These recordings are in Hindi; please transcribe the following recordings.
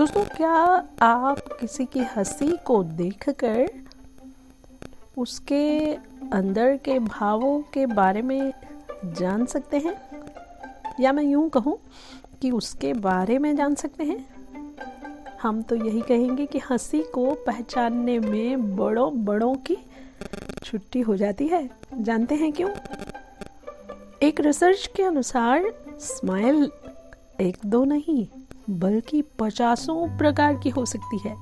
दोस्तों, क्या आप किसी की हँसी को देखकर उसके अंदर के भावों के बारे में जान सकते हैं? या मैं यूँ कहूँ कि उसके बारे में जान सकते हैं? हम तो यही कहेंगे कि हँसी को पहचानने में बड़ों बड़ों की छुट्टी हो जाती है। जानते हैं क्यों? एक रिसर्च के अनुसार स्माइल एक दो नहीं बल्कि पचासों प्रकार की हो सकती है।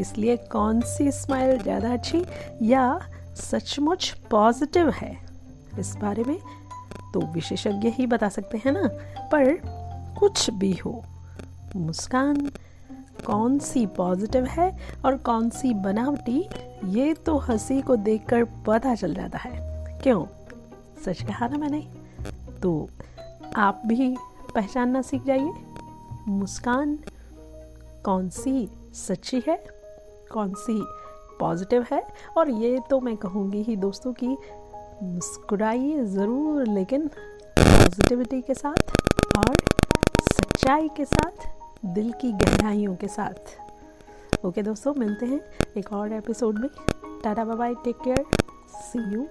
इसलिए कौन सी स्माइल ज़्यादा अच्छी या सचमुच पॉजिटिव है? इस बारे में तो विशेषज्ञ ही बता सकते हैं ना। पर कुछ भी हो, मुस्कान, कौन सी पॉजिटिव है और कौन सी बनावटी, ये तो हँसी को देखकर पता चल जाता है। क्यों? सच कहा ना मैंने। तो आप भी पहचानना सीख जाइए। मुस्कान, कौन सी सच्ची है, कौन सी पॉजिटिव है? और ये तो मैं कहूँगी ही दोस्तों की मुस्कुराइए ज़रूर, लेकिन पॉजिटिविटी के साथ और सच्चाई के साथ, दिल की गहराइयों के साथ। ओके दोस्तों, मिलते हैं एक और एपिसोड में। Tata bye take care see you